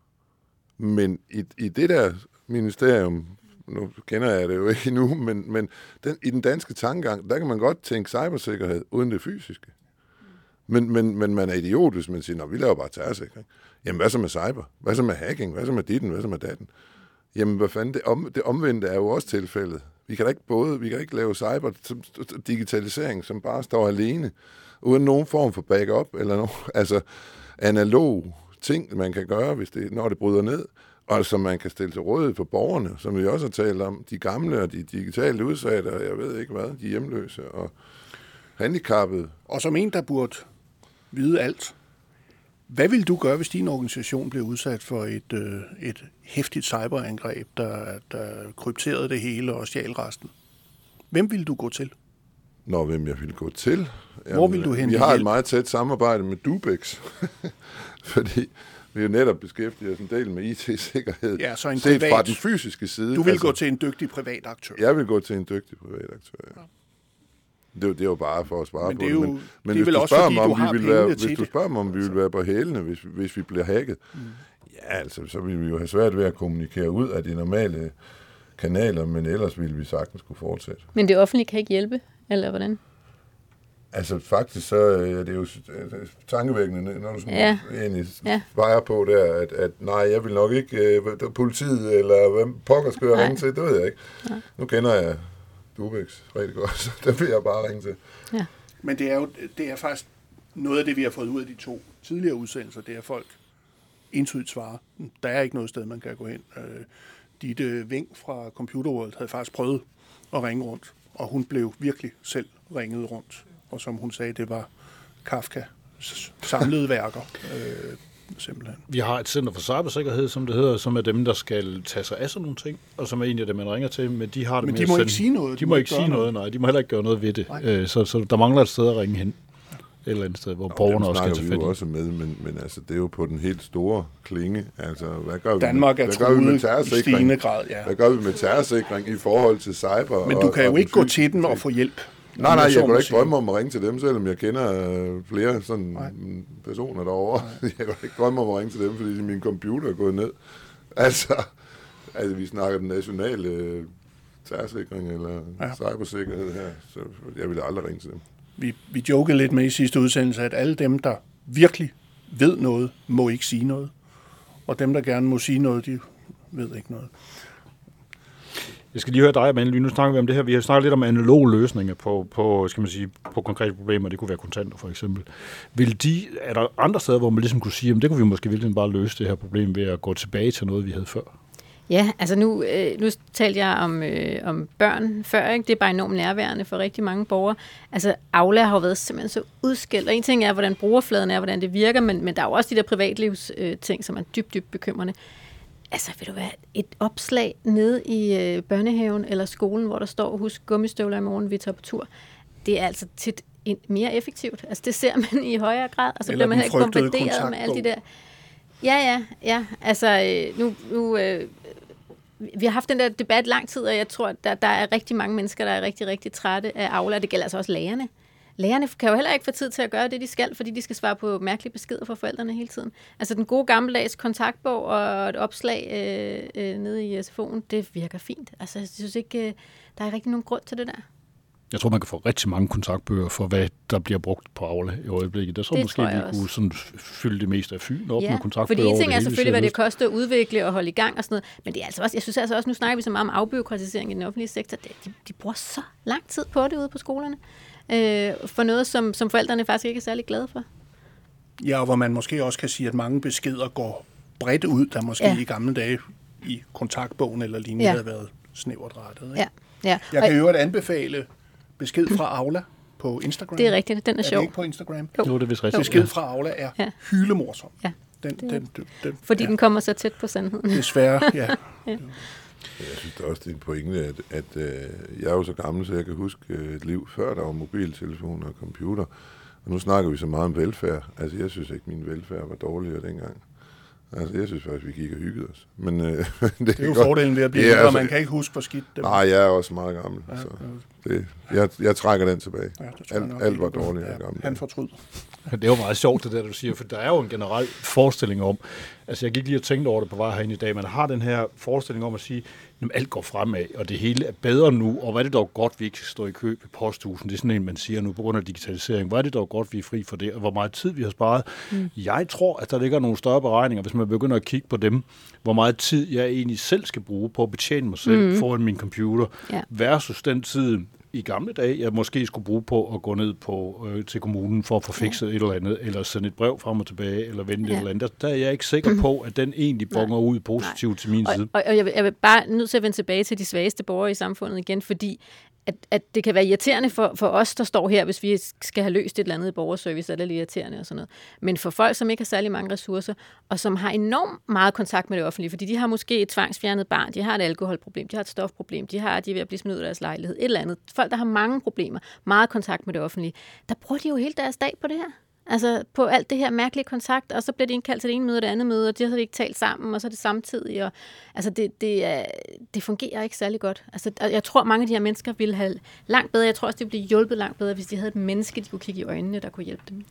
Speaker 5: Men i, i det der ministerium, nu kender jeg det jo ikke endnu, men, men den, i den danske tankegang, der kan man godt tænke cybersikkerhed uden det fysiske. Men, men, men man er idiot, hvis man siger, at vi laver bare terrorsikring. Jamen, hvad så med cyber? Hvad så med hacking? Hvad så med ditten? Hvad så med datten? Jamen, hvad fanden, det, om, det omvendte er jo også tilfældet. Vi kan da ikke både, vi kan ikke lave cyber digitalisering, som bare står alene, uden nogen form for backup, eller nogen, altså analog ting, man kan gøre, hvis det, når det bryder ned, og som man kan stille til rådighed for borgerne, som vi også har talt om, de gamle og de digitalt udsatte, og jeg ved ikke hvad, de hjemløse og handicappede.
Speaker 2: Og som en, der burde vide alt, hvad vil du gøre, hvis din organisation blev udsat for et, øh, et hæftigt cyberangreb, der, der krypterede det hele og stjal resten? Hvem vil du gå til?
Speaker 5: Nå, hvem jeg vil gå til?
Speaker 2: Hvor Jamen, vil du hen?
Speaker 5: Vi har et meget tæt samarbejde med Dubex, fordi vi har netop beskæftiget os en del med IT-sikkerhed,
Speaker 2: ja, så en
Speaker 5: set
Speaker 2: privat,
Speaker 5: fra den fysiske side.
Speaker 2: Du vil altså, gå til en dygtig privat aktør?
Speaker 5: Jeg vil gå til en dygtig privat aktør, ja. ja. Det, det er jo bare for at svare
Speaker 2: men
Speaker 5: på
Speaker 2: det. Er jo,
Speaker 5: men, men
Speaker 2: det er vel også,
Speaker 5: spørger
Speaker 2: fordi
Speaker 5: mig,
Speaker 2: du
Speaker 5: om
Speaker 2: har
Speaker 5: vi vil være, Hvis du spørger mig, om vi vil være på hælene, hvis, hvis vi bliver hacket, mm. ja, altså, så vil vi jo have svært ved at kommunikere ud af de normale kanaler, men ellers ville vi sagtens kunne fortsætte.
Speaker 4: Men det offentlige kan ikke hjælpe, eller hvordan?
Speaker 5: Altså faktisk så er det jo tankevækkende, når du sådan
Speaker 4: ja.
Speaker 5: egentlig ja. vejer på der, at, at nej, jeg vil nok ikke, uh, politiet eller hvem pokker skal jeg ringe til, det ved jeg ikke. Nej. Nu kender jeg Dubex rigtig godt, så der vil jeg bare ringe til.
Speaker 4: Ja.
Speaker 2: Men det er jo det er faktisk noget af det, vi har fået ud af de to tidligere udsendelser, det er folk entydigt svarer. Der er ikke noget sted, man kan gå hen. Øh, Ditte Ving fra Computer World havde faktisk prøvet at ringe rundt, og hun blev virkelig selv ringet rundt. Og som hun sagde, det var Kafka samlede værker. Øh, simpelthen.
Speaker 3: Vi har et center for cybersikkerhed, som det hedder, som er dem, der skal tage sig af sådan nogle ting, og som er egentlig dem, man ringer til, men de har det
Speaker 2: Men
Speaker 3: med
Speaker 2: de må
Speaker 3: at
Speaker 2: ikke sige noget.
Speaker 3: De, de må ikke sige noget, nej. De må heller ikke gøre noget ved det. Øh, så, så der mangler et sted at ringe hen. Et eller andet sted, hvor
Speaker 5: og
Speaker 3: borgerne også skal tage fat
Speaker 5: i. også med, men, men altså, det er jo på den helt store klinge. Altså, hvad gør
Speaker 2: Danmark
Speaker 5: vi
Speaker 2: med,
Speaker 5: er hvad gør vi med
Speaker 2: terrorsikring? grad, ja.
Speaker 5: Hvad gør vi med terrorsikring i forhold til cyber?
Speaker 2: Men du kan
Speaker 5: og,
Speaker 2: jo
Speaker 5: og
Speaker 2: ikke gå til dem og få hjælp.
Speaker 5: Nej, nej, jeg kan ikke drømme om at ringe til dem, selvom jeg kender øh, flere sådan nej. personer derovre. Nej. Jeg kan ikke drømme om at ringe til dem, fordi min computer er gået ned. Altså, altså vi snakker den nationale øh, terrorsikring eller ja. cybersikkerhed her, så jeg ville aldrig ringe til dem.
Speaker 2: Vi, vi jokede lidt med i sidste udsendelse, at alle dem, der virkelig ved noget, må ikke sige noget. Og dem, der gerne må sige noget, de ved ikke noget.
Speaker 3: Jeg skal lige høre dig, men nu snakker vi om det her. Vi har snakket lidt om analoge løsninger på, på, skal man sige, på konkrete problemer. Det kunne være kontanter, for eksempel. Vil de, er der andre steder, hvor man ligesom kunne sige, at det kunne vi måske virkelig bare løse det her problem ved at gå tilbage til noget, vi havde før?
Speaker 4: Ja, altså nu, øh, nu talte jeg om, øh, om børn før, ikke? det er bare enormt nærværende for rigtig mange borgere. Altså Aula har jo været simpelthen så udskilt, og en ting er, hvordan brugerfladen er, hvordan det virker, men, men der er jo også de der privatlivs øh, ting, som er dybt, dybt bekymrende. Altså, vil du være et opslag nede i øh, børnehaven eller skolen, hvor der står, husk gummistøvler i morgen, vi tager på tur. Det er altså tit en, mere effektivt. Altså, det ser man i højere grad, og så
Speaker 2: eller
Speaker 4: bliver man ikke bombarderet med alle de der... Ja, ja, ja. Altså, øh, nu... nu øh, vi har haft den der debat lang tid, og jeg tror, der, der er rigtig mange mennesker, der er rigtig, rigtig trætte af Aula. Det gælder altså også lærerne. Lærerne kan jo heller ikke få tid til at gøre det, de skal, fordi de skal svare på mærkelige beskeder fra forældrene hele tiden. Altså den gode gammeldags kontaktbog og et opslag øh, øh, nede i SFO'en, det virker fint. Altså jeg synes ikke, øh, der er rigtig nogen grund til det der.
Speaker 3: Jeg tror, man kan få rigtig mange kontaktbøger for, hvad der bliver brugt på Aula i øjeblikket. Der så
Speaker 4: Det
Speaker 3: måske,
Speaker 4: tror jeg
Speaker 3: vi
Speaker 4: også.
Speaker 3: kunne sådan fylde det meste af Fyn op med
Speaker 4: Ja,
Speaker 3: kontaktbøger
Speaker 4: fordi en ting
Speaker 3: det
Speaker 4: er selvfølgelig, hvad det koster at udvikle og holde i gang og sådan noget, men det er altså også, jeg synes altså også, nu snakker vi så meget om afbyråkratisering i den offentlige sektor, de, de bruger så lang tid på det ude på skolerne, øh, for noget, som, som forældrene faktisk ikke er særlig glade for.
Speaker 2: Ja, og hvor man måske også kan sige, at mange beskeder går bredt ud, der måske
Speaker 4: Ja.
Speaker 2: i gamle dage i kontaktbogen eller lignende
Speaker 4: Ja.
Speaker 2: havde været snævert rettet. Ikke?
Speaker 4: Ja, ja.
Speaker 2: Jeg kan jo anbefale besked fra Aula på Instagram.
Speaker 4: det er rigtigt, den er
Speaker 2: Er det
Speaker 4: sjov.
Speaker 2: ikke på Instagram?
Speaker 3: Jo, det er vist rigtigt.
Speaker 2: Besked fra Aula er
Speaker 4: Ja.
Speaker 2: ja. hylemorsom.
Speaker 4: Ja,
Speaker 2: Den, den, den, den,
Speaker 4: Fordi
Speaker 2: ja,
Speaker 4: den kommer så tæt på sandheden.
Speaker 2: Desværre, ja.
Speaker 5: Jeg synes da også, det er en pointe, at, at øh, jeg er jo så gammel, så jeg kan huske øh, et liv før der var mobiltelefoner og computer. Og nu snakker vi så meget om velfærd. Altså, jeg synes ikke, min velfærd var dårligere dengang. Altså, jeg synes faktisk, vi gik og hyggede os. Men øh, det,
Speaker 2: Det er jo fordelen ved at blive
Speaker 5: Ja,
Speaker 2: ældre,
Speaker 5: altså-
Speaker 2: man kan ikke huske, hvor skidt det var.
Speaker 5: Nej, jeg er også meget gammel. Så det, jeg, jeg trækker den tilbage.
Speaker 2: Ja, det
Speaker 5: alt,
Speaker 2: nok,
Speaker 5: alt var
Speaker 2: er godt.
Speaker 5: dårligt
Speaker 2: Ja,
Speaker 5: ja, gammel.
Speaker 2: Han fortryd.
Speaker 3: Det er jo meget sjovt, det der, du siger, for der er jo en generel forestilling om, altså jeg gik lige og tænkte over det på vej herinde i dag, man har den her forestilling om at sige, at alt går fremad, og det hele er bedre nu, og hvad er det dog godt, vi ikke skal stå i kø ved posthusen, det er sådan en, man siger nu på grund af digitalisering, hvor er det dog godt, vi er fri for det, og hvor meget tid vi har sparet. Mm. Jeg tror, at der ligger nogle større beregninger, hvis man begynder at kigge på dem, hvor meget tid jeg egentlig selv skal bruge på at betjene mig selv mm. foran min computer,
Speaker 4: Ja.
Speaker 3: versus den tid, i gamle dage, jeg måske skulle bruge på at gå ned på øh, til kommunen for at få fikset et eller andet, eller sende et brev frem og tilbage, eller vente
Speaker 4: Ja.
Speaker 3: et eller andet. Der, der er jeg ikke sikker på, at den egentlig bonger ud positivt til min
Speaker 4: Og,
Speaker 3: side.
Speaker 4: og, og jeg, vil, jeg vil bare nødt til at vende tilbage til de svageste borgere i samfundet igen, fordi at, at det kan være irriterende for, for os, der står her, hvis vi skal have løst et eller andet i borgerservice, så er det lidt irriterende og sådan noget. Men for folk, som ikke har særlig mange ressourcer, og som har enormt meget kontakt med det offentlige, fordi de har måske et tvangsfjernet barn, de har et alkoholproblem, de har et stofproblem, de, har, de er ved at blive smidt ud af deres lejlighed, et eller andet. Folk, der har mange problemer, meget kontakt med det offentlige, der bruger de jo hele deres dag på det her. Altså på alt det her mærkelige kontakt, og så bliver de indkaldt til det ene møde og det andet møde, og de har ikke talt sammen, og så er det samtidig. Og, altså det, det, er, det fungerer ikke særlig godt. Altså, jeg tror, mange af de her mennesker ville have langt bedre. Jeg tror også, de ville blive hjulpet langt bedre, hvis de havde et menneske, de kunne kigge i øjnene, der kunne hjælpe dem.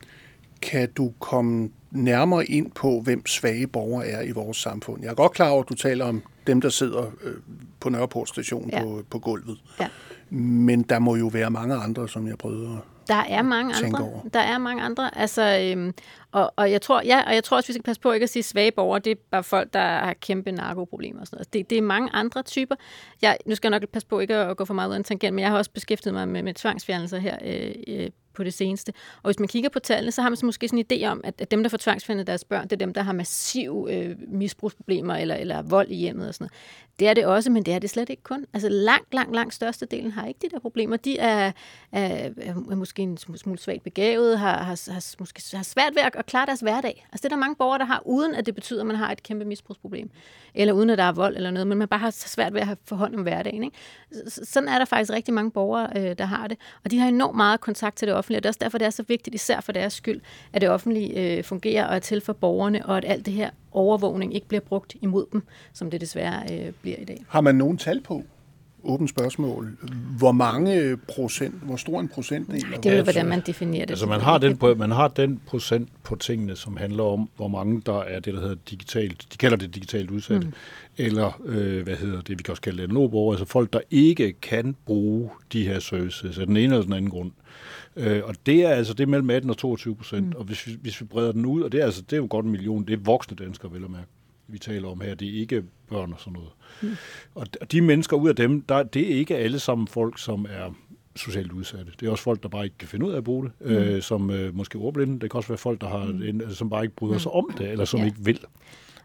Speaker 2: Kan du komme nærmere ind på, hvem svage borgere er i vores samfund? Jeg er godt klar over, at du taler om dem, der sidder øh, på Nørreport station
Speaker 4: ja.
Speaker 2: på, på gulvet.
Speaker 4: Ja.
Speaker 2: Men der må jo være mange andre, som jeg prøvede at
Speaker 4: Der er mange andre.
Speaker 2: over.
Speaker 4: Der er mange andre. Altså, øhm, og, og, jeg tror, ja, og jeg tror også, vi skal passe på ikke at sige svage borgere. Det er bare folk, der har kæmpe narkoproblemer og sådan noget. Det, det er mange andre typer. Jeg, nu skal jeg nok passe på ikke at gå for meget ud af en tangent, men jeg har også beskæftiget mig med, med tvangsfjernelser her øh, øh, på det seneste. Og hvis man kigger på tallene, så har man så måske sådan en idé om, at, at dem, der får tvangsfjernet deres børn, det er dem, der har massive øh, misbrugsproblemer eller, eller vold i hjemmet og sådan noget. Det er det også, men det er det slet ikke kun. Altså langt, langt, langt størstedelen har ikke de der problemer. De er, er, er måske en smule svagt begavet, har, har, har, måske har svært ved at, klare deres hverdag. Altså det er der mange borgere, der har, uden at det betyder, at man har et kæmpe misbrugsproblem. Eller uden at der er vold eller noget, men man bare har svært ved at have forhånd om hverdagen. Ikke? Så- Sådan er der faktisk rigtig mange borgere, øh, der har det. Og de har enormt meget kontakt til det offentlige, og det er også derfor, det er så vigtigt, især for deres skyld, at det offentlige øh, fungerer og er til for borgerne, og at alt det her overvågning ikke bliver brugt imod dem, som det desværre øh, bliver i dag.
Speaker 2: Har man nogen tal på? Åbent spørgsmål. Hvor mange procent, hvor stor en procentdel? af
Speaker 4: Det er jo, hvordan man definerer det.
Speaker 3: Altså man har, den, på- man har den procent på tingene, som handler om, hvor mange der er det, der hedder digitalt, de kalder det digitalt udsatte, mm. eller øh, hvad hedder det, vi kan også kalde det NO-borgere, altså folk, der ikke kan bruge de her services af den ene eller den anden grund. Øh, og det er altså det er mellem 18 og 22 procent, mm. og hvis vi, hvis vi breder den ud, og det er altså det er jo godt en million, det er voksne danskere, vel at mærke, vi taler om her, det er ikke børn og sådan noget. Mm. Og de mennesker ud af dem, der, det er ikke alle sammen folk, som er socialt udsatte. Det er også folk, der bare ikke kan finde ud af at bruge det, mm. øh, som øh, måske er ordblinde. Det kan også være folk, der har mm. en, altså, som bare ikke bryder mm. sig om det, eller som
Speaker 4: ja.
Speaker 3: ikke vil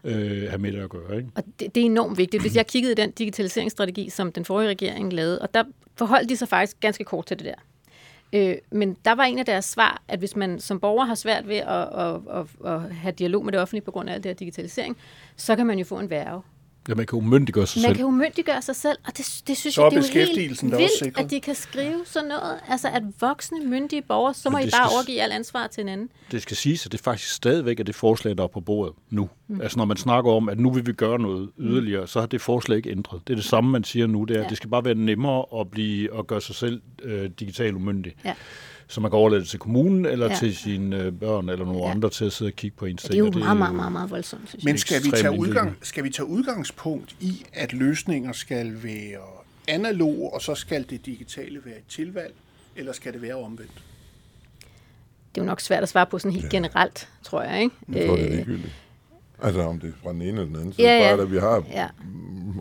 Speaker 3: øh, have med det at gøre. Ikke?
Speaker 4: Og det, det er enormt vigtigt. Hvis jeg kiggede i den digitaliseringsstrategi, som den forrige regering lavede, og der forholdt de sig faktisk ganske kort til det der. Øh, men der var en af deres svar, at hvis man som borger har svært ved at, at, at, at have dialog med det offentlige på grund af alt det her digitalisering, så kan man jo få en værve.
Speaker 3: Ja, man kan umyndiggøre sig
Speaker 4: Man
Speaker 3: selv.
Speaker 4: kan umyndiggøre sig selv, og det, det synes
Speaker 2: Så
Speaker 4: jeg,
Speaker 2: er
Speaker 4: det er jo helt vildt, at de kan skrive sådan noget. Altså, at voksne, myndige borgere, så må I bare
Speaker 3: skal-
Speaker 4: overgive al ansvar til en anden.
Speaker 3: Det skal siges, at det faktisk stadigvæk er det forslag, der er på bordet nu. Mm. Altså når man snakker om, at nu vil vi gøre noget yderligere, så har det forslag ikke ændret. Det er det samme, man siger nu. Det, er,
Speaker 4: Ja.
Speaker 3: ja. det skal bare være nemmere at, blive, at gøre sig selv øh, digital umyndig.
Speaker 4: Ja.
Speaker 3: Så man kan overlade det til kommunen, eller
Speaker 4: Ja.
Speaker 3: til sine øh, børn, eller nogle
Speaker 4: Ja.
Speaker 3: andre til at sidde og kigge på ens
Speaker 4: Det er jo
Speaker 3: ting. og
Speaker 4: meget, meget, meget, meget voldsomt, synes jeg.
Speaker 2: Men skal vi, tage udgang, skal vi tage udgangspunkt i, at løsninger skal være analoge, og så skal det digitale være et tilvalg? Eller skal det være omvendt?
Speaker 4: Det er jo nok svært at svare på sådan helt ja. generelt, tror jeg. Ikke?
Speaker 5: Jeg tror, det er
Speaker 4: Øh,
Speaker 5: ligegyldigt. Altså om det er fra den ene eller den anden side.
Speaker 4: Ja, ja.
Speaker 5: Bare at vi har
Speaker 4: Ja.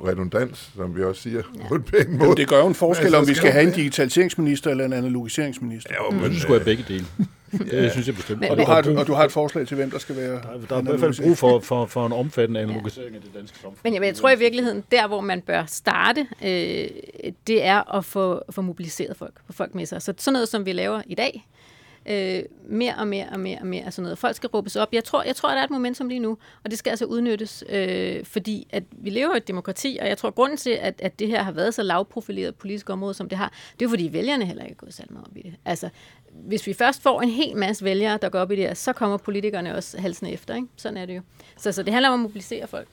Speaker 5: redundans, som vi også siger, på en pæn måde.
Speaker 2: Jamen, det gør jo en forskel,
Speaker 5: Altså,
Speaker 2: om vi
Speaker 5: skal
Speaker 2: skal have en digitaliseringsminister eller en analogiseringsminister.
Speaker 5: Jo,
Speaker 3: Men
Speaker 5: men,
Speaker 3: det skulle have begge dele. Det synes jeg bestemt.
Speaker 4: Men-
Speaker 2: Og du, har, et- og du har et forslag til, hvem der skal være
Speaker 3: Der er, der er i hvert fald brug for, for, for en omfattende analogisering af det danske samfund.
Speaker 4: Men jeg, jeg tror i virkeligheden, der hvor man bør starte, øh, det er at få, få mobiliseret folk, få folk med sig. Så sådan noget, som vi laver i dag, øh, mere og mere og mere og mere af sådan noget. Folk skal råbes op. Jeg tror, jeg tror, at der er et momentum lige nu, og det skal altså udnyttes, øh, fordi at vi lever i et demokrati, og jeg tror, grunden til, at, at det her har været så lavprofileret politisk område, som det har, det er fordi vælgerne heller ikke er gået særlig meget op i det. Altså, hvis vi først får en hel masse vælgere, der går op i det her, så kommer politikerne også halsen efter. Ikke? Sådan er det jo. Så, så det handler om at mobilisere folk.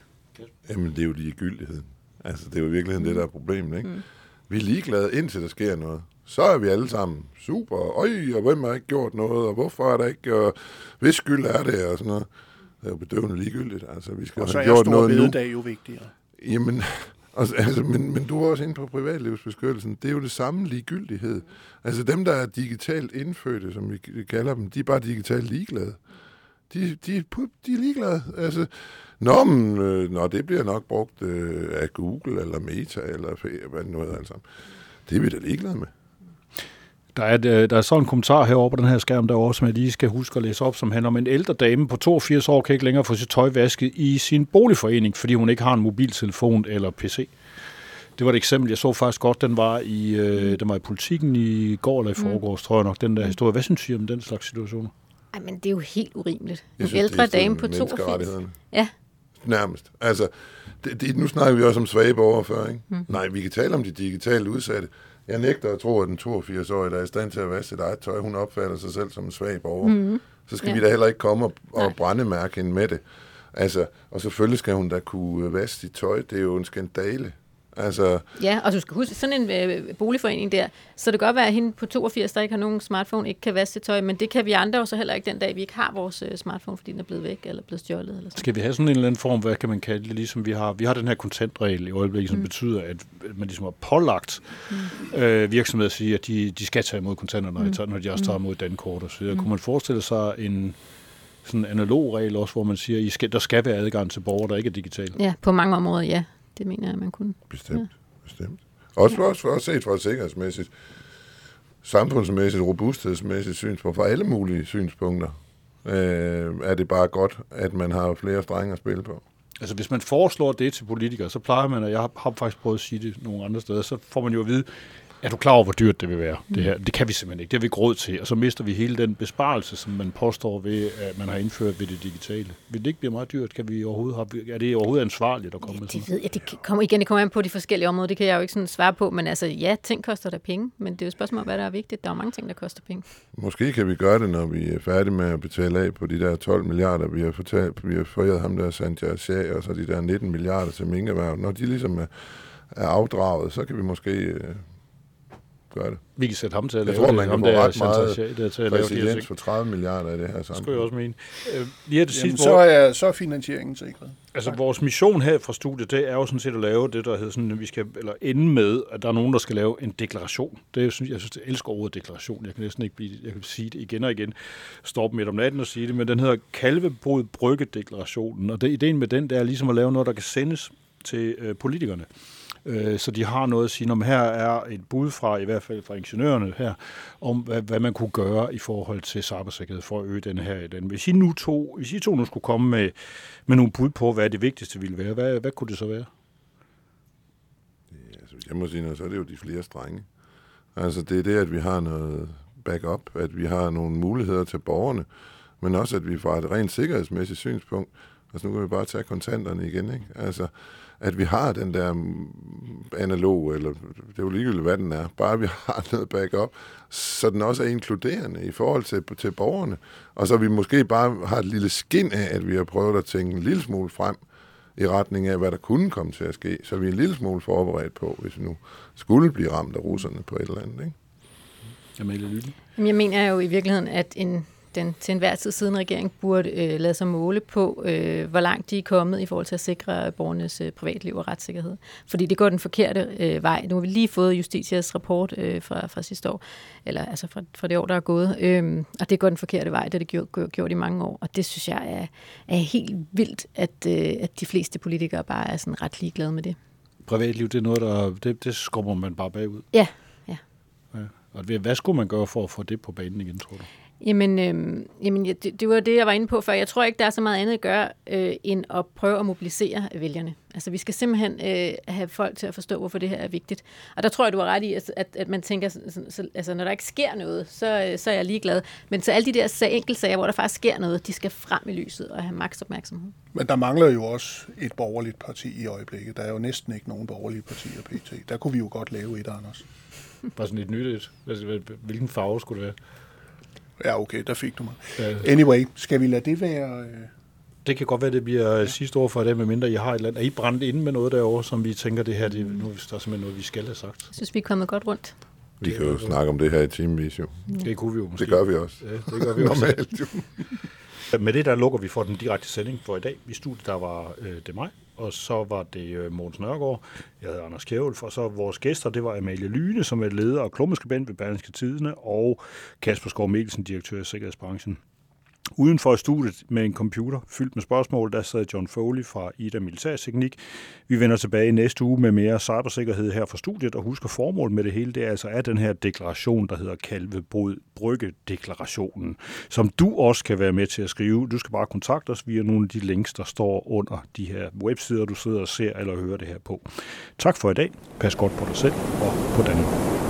Speaker 5: Jamen, det er jo ligegyldigheden. Altså, det er jo i virkeligheden det, der er problemet, ikke? Mm. Vi er ligeglade, indtil der sker noget. Så er vi alle sammen super. Øj, og hvem har ikke gjort noget, og hvorfor er der ikke, og hvis skyld er det, og sådan noget. Det er jo bedøvende ligegyldigt. Altså, vi skal
Speaker 2: Og så
Speaker 5: have
Speaker 2: er
Speaker 5: gjort noget nu.
Speaker 2: bededag jo vigtigere.
Speaker 5: Jamen, altså, altså, men, men du er også inde på privatlivsbeskyttelsen. Det er jo det samme ligegyldighed. Altså dem, der er digitalt indfødte, som vi kalder dem, de er bare digitalt ligeglade. De, de, de er ligeglade. Altså, Nå, men, øh, nå, det bliver nok brugt øh, af Google eller Meta eller hvad det nu hedder altså. Det er vi da ligeglade med.
Speaker 3: Der er, et, øh, der er sådan en kommentar herovre på den her skærm derovre, som jeg lige skal huske at læse op, som handler om en ældre dame på 82 år, kan ikke længere få sit tøj vasket i sin boligforening, fordi hun ikke har en mobiltelefon eller PC. Det var et eksempel, jeg så faktisk godt, den var i, øh, den var i politikken i går eller i forgårs, tror jeg nok, den der historie. Hvad synes I om den slags situationer?
Speaker 4: Ej, men det er jo helt urimeligt. En ældre
Speaker 5: er
Speaker 4: dame på
Speaker 5: med
Speaker 4: 82.
Speaker 5: menneskerettighederne.
Speaker 4: Ja,
Speaker 5: Nærmest. Altså, det, det, nu snakker vi også om svage borgere før, ikke? Mm. Nej, vi kan tale om de digitalt udsatte. Jeg nægter at tro, at den 82-årige, der er i stand til at vaske sit eget tøj, hun opfatter sig selv som en svag borger. Mm. Så skal
Speaker 4: Ja.
Speaker 5: vi da heller ikke komme og, og brændemærke hende med det. Altså, og selvfølgelig skal hun da kunne vaske sit tøj. Det er jo en skandale. Altså,
Speaker 4: ja, og du skal huske, sådan en øh, boligforening der, så det kan godt være, at hende på 82, der ikke har nogen smartphone, ikke kan vaske sit tøj, men det kan vi andre jo så heller ikke den dag, vi ikke har vores øh, smartphone, fordi den er blevet væk eller blevet stjålet. Eller sådan.
Speaker 3: Skal vi have sådan en eller anden form, hvad kan man kalde det, ligesom vi har, vi har den her kontantregel i øjeblikket, som mm. betyder, at man ligesom har pålagt mm. øh, virksomheder at sige, at de, de skal tage imod kontanter, når, mm. de, når de også tager imod dankort og så videre. Mm. Kunne man forestille sig en sådan en analog regel også, hvor man siger, I skal, der skal være adgang til borgere, der ikke er digitale?
Speaker 4: Ja, på mange områder, ja. Det mener jeg, man kunne.
Speaker 5: bestemt. Ja. bestemt. Også, også, også set fra et sikkerhedsmæssigt, samfundsmæssigt, robusthedsmæssigt synspunkt, fra alle mulige synspunkter, øh, er det bare godt, at man har flere strenge at spille på.
Speaker 3: Altså hvis man foreslår det til politikere, så plejer man, og jeg har, har faktisk prøvet at sige det nogle andre steder, så får man jo at vide, er du klar over, hvor dyrt det vil være, det her? Det kan vi simpelthen ikke, det har vi ikke råd til, og så mister vi hele den besparelse, som man påstår ved, at man har indført ved det digitale. Vil det ikke blive meget dyrt? Kan vi overhovedet have, er det overhovedet ansvarligt at komme med sådan
Speaker 4: Det ved jeg, det kommer igen, det kommer an på de forskellige områder, det kan jeg jo ikke sådan svare på, men altså ja, ting koster der penge, men det er jo et spørgsmål hvad der er vigtigt. Der er mange ting, der koster penge.
Speaker 5: Måske kan vi gøre det, når vi er færdige med at betale af på de der 12 milliarder, vi har, fortalt, vi har foræret ham der Sanjay Shah, og så de der 19 milliarder til minkerhverv. Når de ligesom er, er afdraget, så kan vi måske øh, gøre det.
Speaker 3: Vi kan sætte ham til at
Speaker 5: Jeg
Speaker 3: lave
Speaker 5: tror,
Speaker 3: det.
Speaker 5: man kan få
Speaker 3: der
Speaker 5: ret meget
Speaker 3: der til at lave de her
Speaker 5: Præsidens
Speaker 3: ting.
Speaker 5: for 30 milliarder i det her
Speaker 3: Det skulle jeg
Speaker 5: samfund.
Speaker 3: også mene. Øh, lige her til
Speaker 2: Jamen,
Speaker 3: sidst,
Speaker 2: så
Speaker 3: hvor,
Speaker 2: er, så er finansieringen sikret.
Speaker 3: altså vores mission her fra studiet, det er jo sådan set at lave det, der hedder sådan, at vi skal, eller ende med, at der er nogen, der skal lave en deklaration. Det er, jo sådan- jeg synes, jeg elsker ordet deklaration. Jeg kan næsten ikke blive, jeg kan sige det igen og igen. Stå op midt om natten og sige det, men den hedder Kalvebrud Brygge deklarationen. Og det, ideen med den, det er ligesom at lave noget, der kan sendes til øh, politikerne. Øh, så de har noget at sige, om her er et bud fra, i hvert fald fra ingeniørerne her, om hvad, hvad man kunne gøre i forhold til cybersikkerhed for at øge den her. Den. Hvis I nu to, hvis I to nu skulle komme med, med nogle bud på, hvad det vigtigste ville være, hvad, hvad kunne det så være?
Speaker 5: Altså, hvis jeg må sige noget, så er det jo de flere strenge. Altså, det er det, at vi har noget backup, at vi har nogle muligheder til borgerne, men også, at vi fra et rent sikkerhedsmæssigt synspunkt, altså nu kan vi bare tage kontanterne igen, ikke? Altså, at vi har den der analog, eller det er jo ligegyldigt, hvad den er, bare vi har noget backup, så den også er inkluderende i forhold til, til borgerne. Og så vi måske bare har et lille skin af, at vi har prøvet at tænke en lille smule frem, i retning af, hvad der kunne komme til at ske, så vi er en lille smule forberedt på, hvis vi nu skulle blive ramt af russerne på et eller andet. Ikke?
Speaker 3: Amalie.
Speaker 4: Jamen, jeg mener jo i virkeligheden, at en den til enhver tid siden regering burde øh, lade sig måle på, øh, hvor langt de er kommet i forhold til at sikre borgernes øh, privatliv og retssikkerhed. Fordi det går den forkerte øh, vej. Nu har vi lige fået Justitias rapport øh, fra, fra sidste år, eller altså fra, fra det år, der er gået, øh, og det går den forkerte vej, det det gjort, gjort i mange år. Og det synes jeg er, er helt vildt, at, øh, at de fleste politikere bare er sådan ret ligeglade med det.
Speaker 3: Privatliv, det er noget, der det, det skubber man bare bagud.
Speaker 4: Ja,
Speaker 3: Ja. Og hvad skulle man gøre for at få det på banen igen, tror du?
Speaker 4: Jamen, øh, jamen ja, det, det var det, jeg var inde på før. Jeg tror ikke, der er så meget andet at gøre, øh, end at prøve at mobilisere vælgerne. Altså, vi skal simpelthen øh, have folk til at forstå, hvorfor det her er vigtigt. Og der tror jeg, du har ret i, at, at, at man tænker, så, så, altså, når der ikke sker noget, så, øh, så er jeg ligeglad. Men så alle de der sag, enkeltsager, hvor der faktisk sker noget, de skal frem i lyset og have maks opmærksomhed.
Speaker 2: Men der mangler jo også et borgerligt parti i øjeblikket. Der er jo næsten ikke nogen borgerlige partier pt. Der kunne vi jo godt lave et, Anders.
Speaker 3: Bare sådan et nyt et. Hvilken farve skulle det være?
Speaker 2: Ja, okay, der fik du mig.
Speaker 3: Ja.
Speaker 2: Anyway, skal vi lade det være... Øh,
Speaker 3: Det kan godt være, det bliver ja. sidste år for det, medmindre I har et eller andet. Er I brændt inde med noget derovre, som vi tænker, det her, det, nu er der simpelthen noget, vi skal have sagt?
Speaker 4: Jeg synes, vi er kommet godt rundt.
Speaker 5: Vi kan jo snakke om det her i timevis jo.
Speaker 3: Det kunne vi jo måske.
Speaker 5: Det gør vi også.
Speaker 3: Ja, det gør vi også.
Speaker 5: Normalt jo.
Speaker 3: Med det der lukker vi for den direkte sending for i dag. I studiet der var øh, det mig, og så var det øh, Nørgaard, jeg hedder Anders Kjævulf, og så vores gæster, det var Amalie Lyne, som er leder og klummeskribent ved Berlingske Tidene, og Kasper Skov Mikkelsen, direktør i Sikkerhedsbranchen. Uden for studiet med en computer fyldt med spørgsmål, der sad John Foley fra Ida Militærteknik. Vi vender tilbage næste uge med mere cybersikkerhed her fra studiet, og husk at formålet med det hele, det er altså er den her deklaration, der hedder Kalvebrud Brygge-deklarationen, som du også kan være med til at skrive. Du skal bare kontakte os via nogle af de links, der står under de her websider, du sidder og ser eller hører det her på. Tak for i dag. Pas godt på dig selv og på Danmark.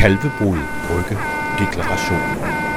Speaker 1: Kalvebrud Brygge Deklaration.